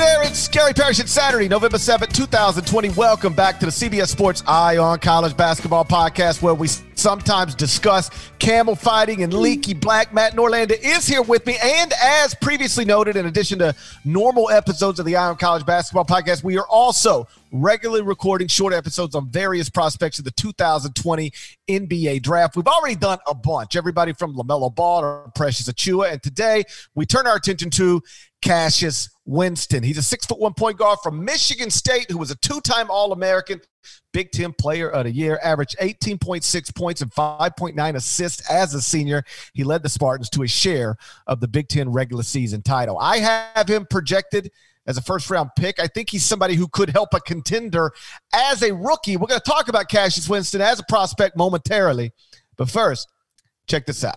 there, it's Gary Parrish. It's Saturday, November 7th, 2020. Welcome back to the CBS Sports Eye on College Basketball Podcast, where we sometimes discuss camel fighting and leaky black. Matt Norlander is here with me. And as previously noted, in addition to normal episodes of the Eye on College Basketball Podcast, we are also regularly recording short episodes on various prospects of the 2020 NBA draft. We've already done a bunch, everybody from LaMelo Ball to Precious Achiuwa. And today we turn our attention to Cassius Winston. He's a six foot one point guard from Michigan State who was a two time All American, Big Ten Player of the Year, averaged 18.6 points and 5.9 assists as a senior. He led the Spartans to a share of the Big Ten regular season title. I have him projected as a first round pick. I think he's somebody who could help a contender as a rookie. We're going to talk about Cassius Winston as a prospect momentarily. But first, check this out.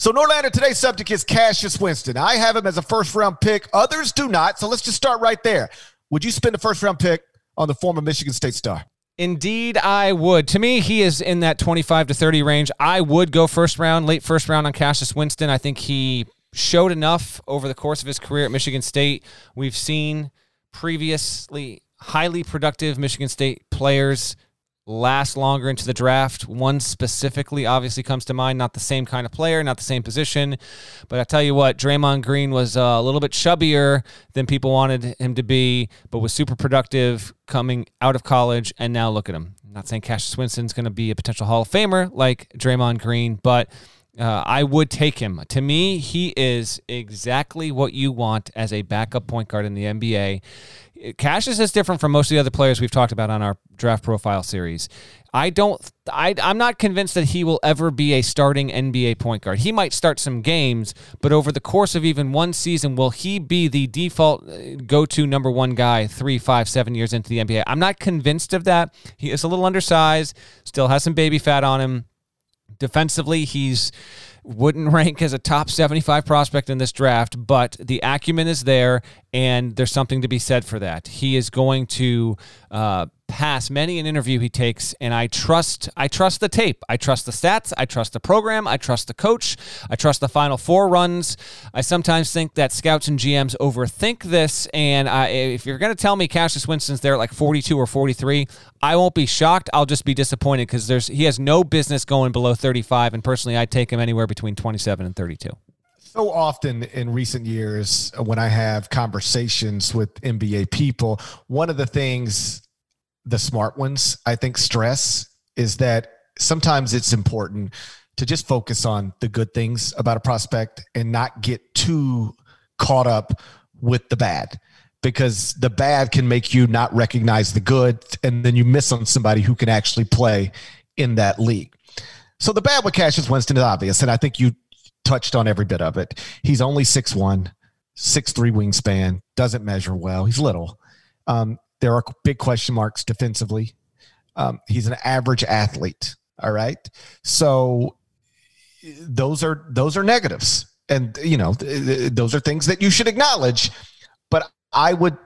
So, Norlander, today's subject is Cassius Winston. I have him as a first round pick. Others do not. So, let's just start right there. Would you spend a first round pick on the former Michigan State star? Indeed, I would. To me, he is in that 25 to 30 range. I would go first round, late first round on Cassius Winston. I think he showed enough over the course of his career at Michigan State. We've seen previously highly productive Michigan State players last longer into the draft. One specifically obviously comes to mind, not the same kind of player, not the same position. But I tell you what, Draymond Green was uh, a little bit chubbier than people wanted him to be, but was super productive coming out of college. And now look at him. I'm not saying Cassius Winston's going to be a potential Hall of Famer like Draymond Green, but uh, I would take him. To me, he is exactly what you want as a backup point guard in the NBA. Cassius is different from most of the other players we've talked about on our draft profile series. I don't. I, I'm not convinced that he will ever be a starting NBA point guard. He might start some games, but over the course of even one season, will he be the default uh, go-to number one guy three, five, seven years into the NBA? I'm not convinced of that. He is a little undersized, still has some baby fat on him. Defensively, he's wouldn't rank as a top 75 prospect in this draft, but the acumen is there, and there's something to be said for that. He is going to uh, pass many an interview he takes, and I trust I trust the tape. I trust the stats. I trust the program. I trust the coach. I trust the final four runs. I sometimes think that scouts and GMs overthink this, and I, if you're going to tell me Cassius Winston's there at like 42 or 43, I won't be shocked. I'll just be disappointed because there's he has no business going below 35, and personally, I'd take him anywhere between 27 and 32 so often in recent years when I have conversations with NBA people, one of the things the smart ones, I think, stress is that sometimes it's important to just focus on the good things about a prospect and not get too caught up with the bad because the bad can make you not recognize the good and then you miss on somebody who can actually play in that league. So the bad with Cassius Winston is obvious, and I think you touched on every bit of it. He's only 6'1, 6'3 wingspan, doesn't measure well. He's little. Um, there are big question marks defensively. Um, he's an average athlete. All right. So those are those are negatives. And you know, those are things that you should acknowledge. But I would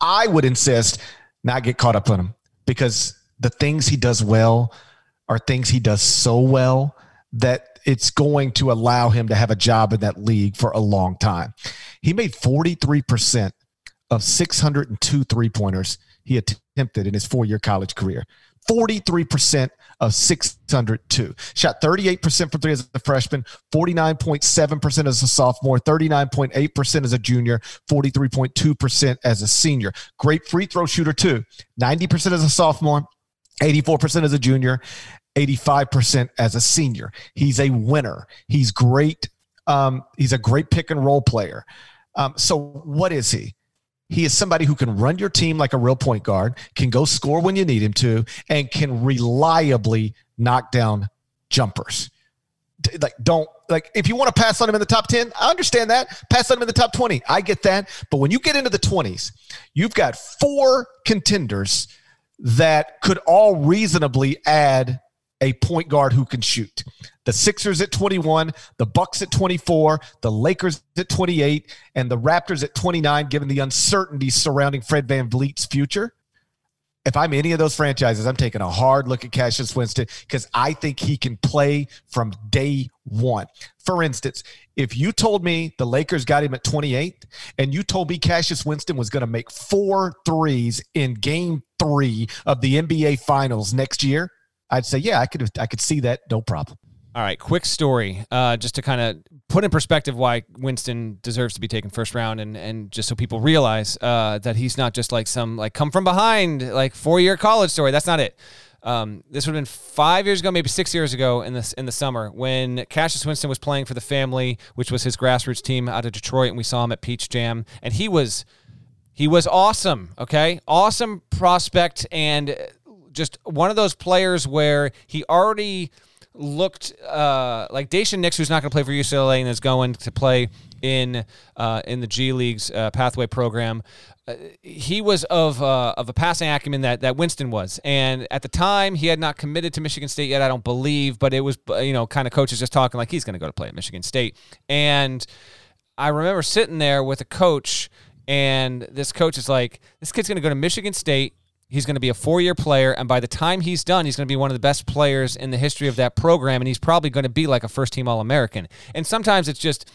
I would insist not get caught up on him because the things he does well are things he does so well that it's going to allow him to have a job in that league for a long time. He made 43% of 602 three pointers he attempted in his four year college career. 43% of 602. Shot 38% from three as a freshman, 49.7% as a sophomore, 39.8% as a junior, 43.2% as a senior. Great free throw shooter, too. 90% as a sophomore, 84% as a junior, 85% as a senior. He's a winner. He's great. Um, he's a great pick and roll player. Um, so, what is he? He is somebody who can run your team like a real point guard, can go score when you need him to, and can reliably knock down jumpers. Like, don't like if you want to pass on him in the top 10, I understand that. Pass on him in the top 20. I get that. But when you get into the 20s, you've got four contenders that could all reasonably add a point guard who can shoot. The Sixers at 21, the Bucks at 24, the Lakers at 28, and the Raptors at 29, given the uncertainty surrounding Fred Van VanVleet's future. If I'm any of those franchises, I'm taking a hard look at Cassius Winston because I think he can play from day one. For instance, if you told me the Lakers got him at 28 and you told me Cassius Winston was going to make four threes in game three of the NBA Finals next year, I'd say, yeah, I could I could see that, no problem. All right, quick story, uh, just to kind of put in perspective why Winston deserves to be taken first round, and and just so people realize uh, that he's not just like some like come from behind like four year college story. That's not it. Um, this would have been five years ago, maybe six years ago in this in the summer when Cassius Winston was playing for the family, which was his grassroots team out of Detroit, and we saw him at Peach Jam, and he was he was awesome. Okay, awesome prospect and just one of those players where he already looked uh, like Daishen Nix, who's not going to play for UCLA and is going to play in uh, in the G League's uh, pathway program. Uh, he was of uh, of a passing acumen that that Winston was, and at the time he had not committed to Michigan State yet. I don't believe, but it was you know kind of coaches just talking like he's going to go to play at Michigan State, and I remember sitting there with a coach. And this coach is like, this kid's going to go to Michigan State He's going to be a four year player, and by the time he's done, he's going to be one of the best players in the history of that program, and he's probably going to be like a first team All American. And sometimes it's just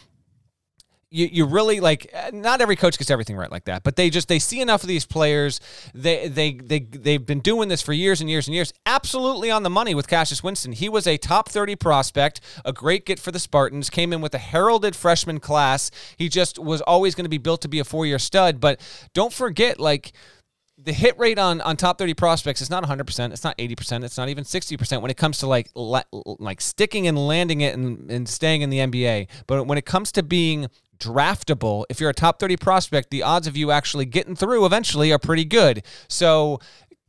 you, you really like not every coach gets everything right like that but they just they see enough of these players they they they they've been doing this for years and years and years absolutely on the money with Cassius Winston he was a top 30 prospect a great get for the Spartans came in with a heralded freshman class he just was always going to be built to be a four year stud but don't forget like the hit rate on on top 30 prospects is not 100%, it's not 80%, it's not even 60% when it comes to like like sticking and landing it and, and staying in the NBA. But when it comes to being draftable, if you're a top 30 prospect, the odds of you actually getting through eventually are pretty good. So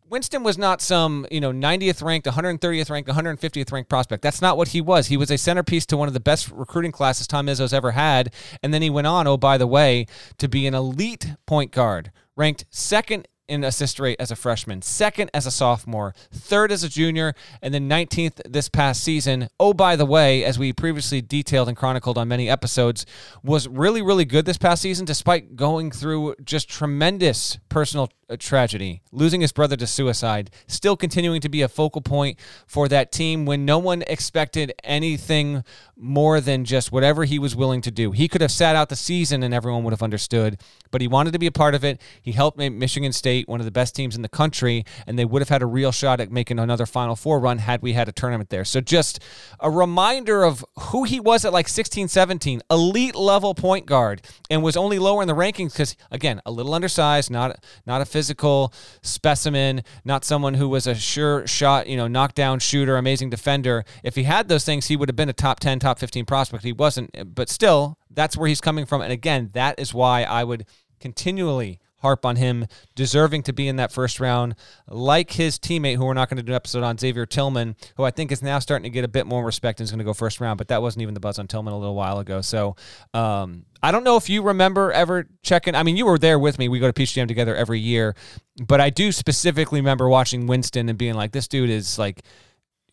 Winston was not some, you know, 90th ranked, 130th ranked, 150th ranked prospect. That's not what he was. He was a centerpiece to one of the best recruiting classes Tom Izzo's ever had. And then he went on, oh, by the way, to be an elite point guard, ranked second in assist rate as a freshman, second as a sophomore, third as a junior, and then 19th this past season. Oh, by the way, as we previously detailed and chronicled on many episodes, was really, really good this past season despite going through just tremendous personal uh, tragedy, losing his brother to suicide, still continuing to be a focal point for that team when no one expected anything more than just whatever he was willing to do. He could have sat out the season and everyone would have understood, but he wanted to be a part of it. He helped make Michigan State one of the best teams in the country, and they would have had a real shot at making another Final Four run had we had a tournament there. So just a reminder of who he was at like 16, 17, elite level point guard, and was only lower in the rankings because, again, a little undersized, not, not a physical specimen, not someone who was a sure shot, you know, knockdown shooter, amazing defender. If he had those things, he would have been a top 10, top 15 prospect. He wasn't, but still, that's where he's coming from. And again, that is why I would continually harp on him deserving to be in that first round, like his teammate, who we're not going to do an episode on, Xavier Tillman, who I think is now starting to get a bit more respect and is going to go first round. But that wasn't even the buzz on Tillman a little while ago. So um, I don't know if you remember ever checking. I mean, you were there with me. We go to Jam together every year, but I do specifically remember watching Winston and being like, this dude is like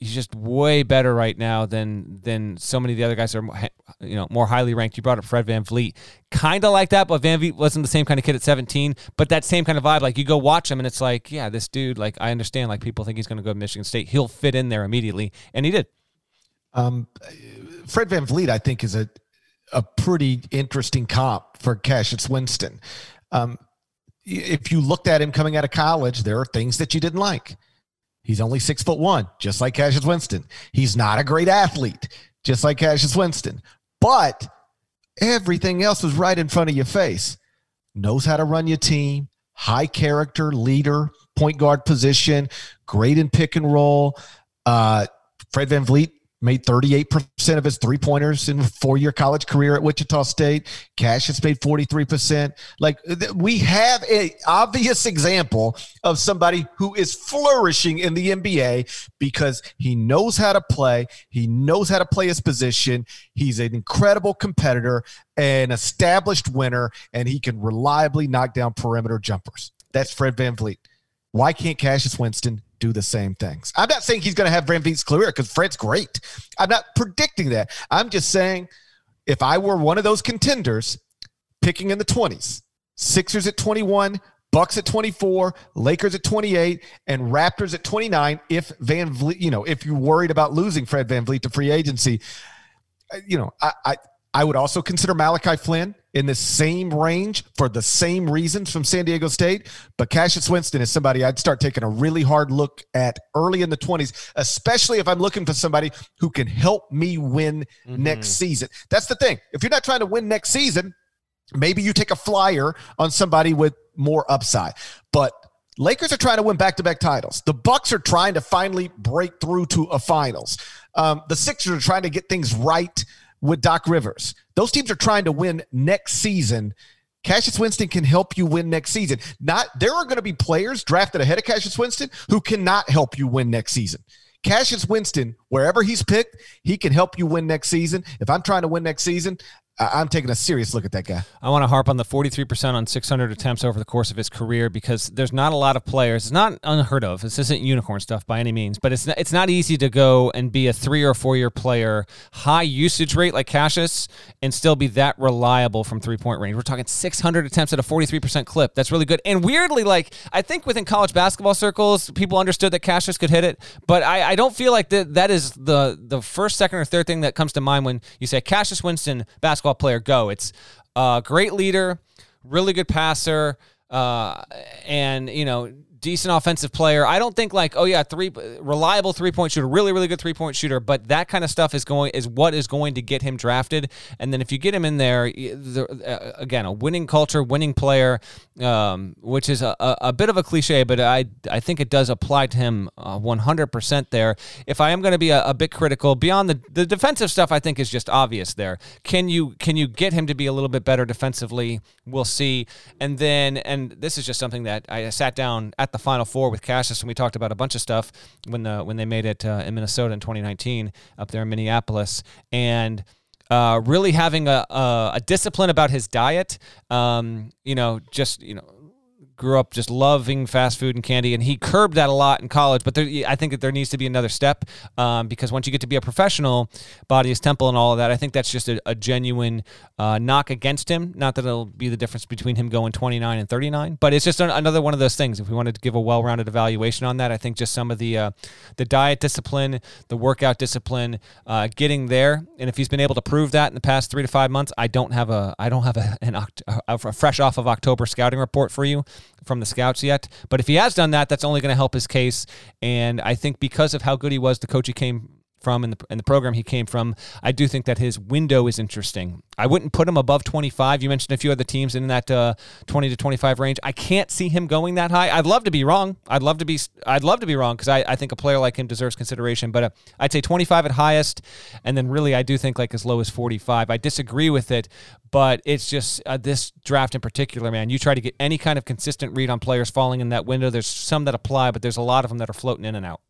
he's just way better right now than than so many of the other guys that are you know more highly ranked. You brought up Fred Van VanVleet, kind of like that, but Van VanVleet wasn't the same kind of kid at 17. But that same kind of vibe, like you go watch him and it's like, yeah, this dude, like I understand, like people think he's going to go to Michigan State, he'll fit in there immediately, and he did. Um, Fred VanVleet, I think, is a a pretty interesting comp for Cassius Winston. Um, if you looked at him coming out of college, there are things that you didn't like He's only six foot one, just like Cassius Winston. He's not a great athlete, just like Cassius Winston. But everything else is right in front of your face. Knows how to run your team, high character, leader, point guard position, great in pick and roll. Uh, Fred VanVleet made 38% of his three pointers in four year college career at Wichita State. Cassius made 43%. Like we have an obvious example of somebody who is flourishing in the NBA because he knows how to play, he knows how to play his position, he's an incredible competitor, an established winner, and he can reliably knock down perimeter jumpers. That's Fred Van VanVleet. Why can't Cassius Winston do the same things. I'm not saying he's going to have VanVleet's career because Fred's great. I'm not predicting that. I'm just saying if I were one of those contenders picking in the 20s, Sixers at 21, Bucks at 24, Lakers at 28, and Raptors at 29. If VanVleet, you know, if you're worried about losing Fred VanVleet to free agency, uh, you know, I, I I would also consider Malachi Flynn in the same range for the same reasons from San Diego State. But Cassius Winston is somebody I'd start taking a really hard look at early in the 20s, especially if I'm looking for somebody who can help me win mm-hmm. next season. That's the thing. If you're not trying to win next season, maybe you take a flyer on somebody with more upside. But Lakers are trying to win back-to-back titles. The Bucks are trying to finally break through to a finals. Um, the Sixers are trying to get things right with Doc Rivers. Those teams are trying to win next season. Cassius Winston can help you win next season. Not there are going to be players drafted ahead of Cassius Winston who cannot help you win next season. Cassius Winston, wherever he's picked, he can help you win next season. If I'm trying to win next season, I'm taking a serious look at that guy. I want to harp on the 43% on 600 attempts over the course of his career because there's not a lot of players. It's not unheard of. This isn't unicorn stuff by any means, but it's not, it's not easy to go and be a three or four year player, high usage rate like Cassius, and still be that reliable from three point range. We're talking 600 attempts at a 43% clip. That's really good. And weirdly, like I think within college basketball circles, people understood that Cassius could hit it, but I, I don't feel like that that is the the first, second, or third thing that comes to mind when you say Cassius Winston basketball basketball player go. It's a great leader, really good passer, uh, and you know decent offensive player. I don't think like, oh yeah, three reliable three point shooter, really really good three point shooter. But that kind of stuff is going is what is going to get him drafted. And then if you get him in there, the, uh, again, a winning culture, winning player, um, which is a, a, bit of a cliche, but I I think it does apply to him uh, 100% there. If I am going to be a, a, bit critical beyond the the defensive stuff, I think is just obvious there. Can you can you get him to be a little bit better defensively? We'll see. And then and this is just something that I sat down at the Final Four with Cassius, and we talked about a bunch of stuff when the when they made it uh, in Minnesota in 2019 up there in Minneapolis, and. Uh, really having a, a, a, discipline about his diet. Um, you know, just you know, grew up just loving fast food and candy, and he curbed that a lot in college. But there, I think that there needs to be another step um, because once you get to be a professional, body is temple and all of that. I think that's just a, a genuine uh, knock against him. Not that it'll be the difference between him going 29 and 39, but it's just another one of those things. If we wanted to give a well-rounded evaluation on that, I think just some of the uh, the diet discipline, the workout discipline, uh, getting there, and if he's been able to prove that in the past three to five months, I don't have a I don't have a, an, a fresh off of October scouting report for you from the scouts yet. But if he has done that, that's only going to help his case. And I think because of how good he was, the coach he came from and the, and the program he came from, I do think that his window is interesting. I wouldn't put him above 25. You mentioned a few other teams in that uh, 20 to 25 range. I can't see him going that high. I'd love to be wrong. I'd love to be. I'd love to be wrong because I, I think a player like him deserves consideration. But uh, I'd say 25 at highest, and then really I do think like as low as 45. I disagree with it, but it's just uh, this draft in particular, man. You try to get any kind of consistent read on players falling in that window. There's some that apply, but there's a lot of them that are floating in and out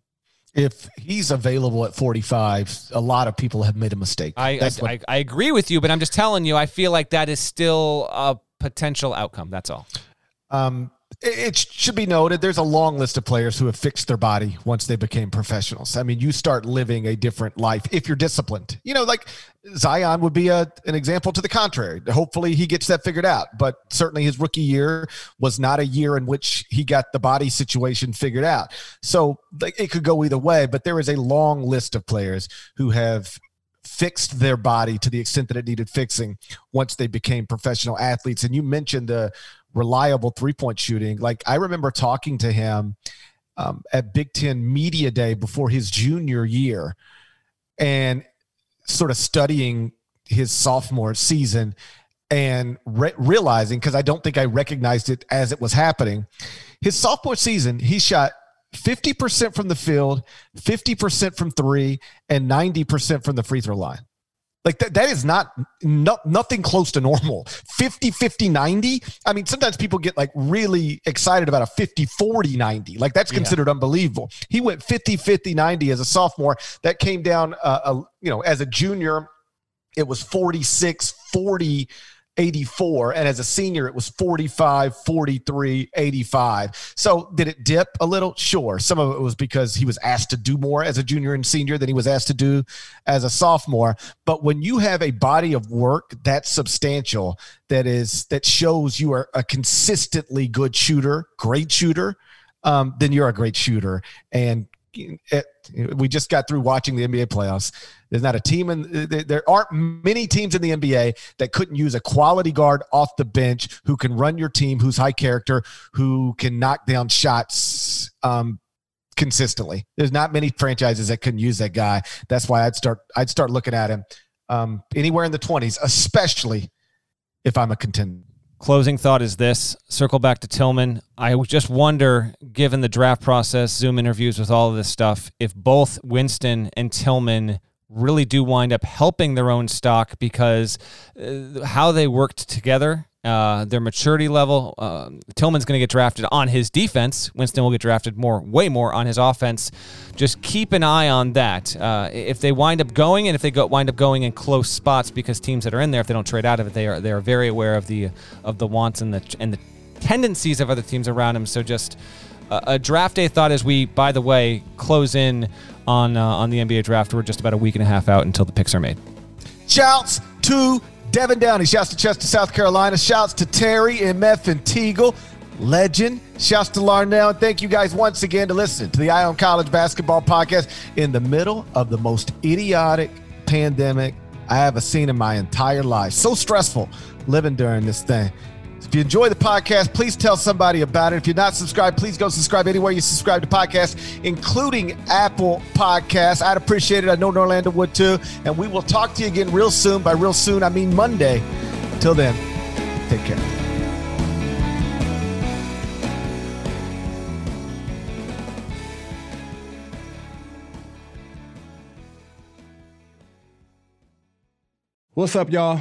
if he's available at 45, a lot of people have made a mistake. I, I, what, I, I, agree with you, but I'm just telling you, I feel like that is still a potential outcome. That's all. Um, it should be noted there's a long list of players who have fixed their body once they became professionals. I mean, you start living a different life if you're disciplined. You know, like Zion would be a, an example to the contrary. Hopefully he gets that figured out. But certainly his rookie year was not a year in which he got the body situation figured out. So it could go either way, but there is a long list of players who have fixed their body to the extent that it needed fixing once they became professional athletes. And you mentioned the reliable three point shooting. Like I remember talking to him um, at Big Ten Media Day before his junior year and sort of studying his sophomore season and re- realizing, because I don't think I recognized it as it was happening, his sophomore season, he shot 50% from the field, 50% from three, and 90% from the free throw line. Like that, that is not, not nothing close to normal. 50, 50, 90. I mean, sometimes people get like really excited about a 50, 40, 90. Like that's considered yeah. unbelievable. He went 50, 50, 90 as a sophomore. That came down, uh, a, you know, as a junior, it was 46, 40, 84 and as a senior it was 45 43 85 so did it dip a little? Sure. Some of it was because he was asked to do more as a junior and senior than he was asked to do as a sophomore. But when you have a body of work that's substantial that is that shows you are a consistently good shooter great shooter um, then you're a great shooter. And it, we just got through watching the NBA playoffs. There's not a team in there aren't many teams in the NBA that couldn't use a quality guard off the bench who can run your team, who's high character, who can knock down shots um, consistently. There's not many franchises that couldn't use that guy. That's why I'd start I'd start looking at him um, anywhere in the 20s, especially if I'm a contender. Closing thought is this circle back to Tillman. I just wonder, given the draft process, Zoom interviews with all of this stuff, if both Winston and Tillman really do wind up helping their own stock because uh, how they worked together uh, their maturity level. Uh, Tillman's going to get drafted on his defense. Winston will get drafted more, way more on his offense. Just keep an eye on that. Uh, if they wind up going, and if they go, wind up going in close spots, because teams that are in there, if they don't trade out of it, they are they are very aware of the of the wants and the and the tendencies of other teams around them. So just a draft day thought as we, by the way, close in on uh, on the NBA draft. We're just about a week and a half out until the picks are made. Shouts to Devin Downey. Shouts to Chester, South Carolina. Shouts to Terry, MF, and Teagle. Legend. Shouts to Larnell. And thank you guys once again to listen to the Eye on College Basketball Podcast in the middle of the most idiotic pandemic I have ever seen in my entire life. So stressful living during this thing. If you enjoy the podcast, please tell somebody about it. If you're not subscribed, please go subscribe anywhere you subscribe to podcasts, including Apple Podcasts. I'd appreciate it. I know Norlander would too. And we will talk to you again real soon. By real soon, I mean Monday. Till then, take care. What's up, y'all?